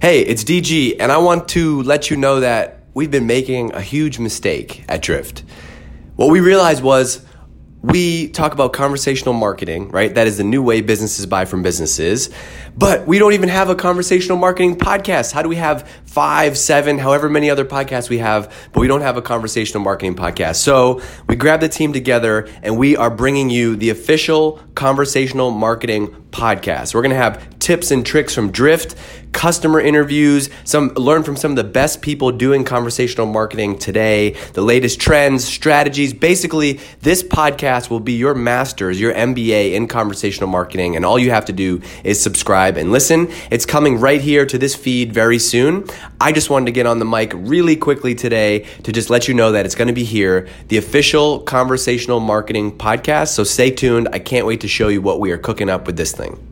Hey, it's DG, and I want to let you know that we've been making a huge mistake at Drift. What we realized was we talk about conversational marketing, right? That is the new way businesses buy from businesses. But we don't even have a conversational marketing podcast. How do we have five, seven, however many other podcasts we have, but we don't have a conversational marketing podcast? So we grab the team together and we are bringing you the official conversational marketing podcast. We're going to have tips and tricks from Drift, customer interviews, some learn from some of the best people doing conversational marketing today, the latest trends, strategies. Basically, this podcast will be your masters, your MBA in conversational marketing, and all you have to do is subscribe and listen. It's coming right here to this feed very soon. I just wanted to get on the mic really quickly today to just let you know that it's going to be here, the official conversational marketing podcast. So stay tuned. I can't wait to show you what we are cooking up with this thing.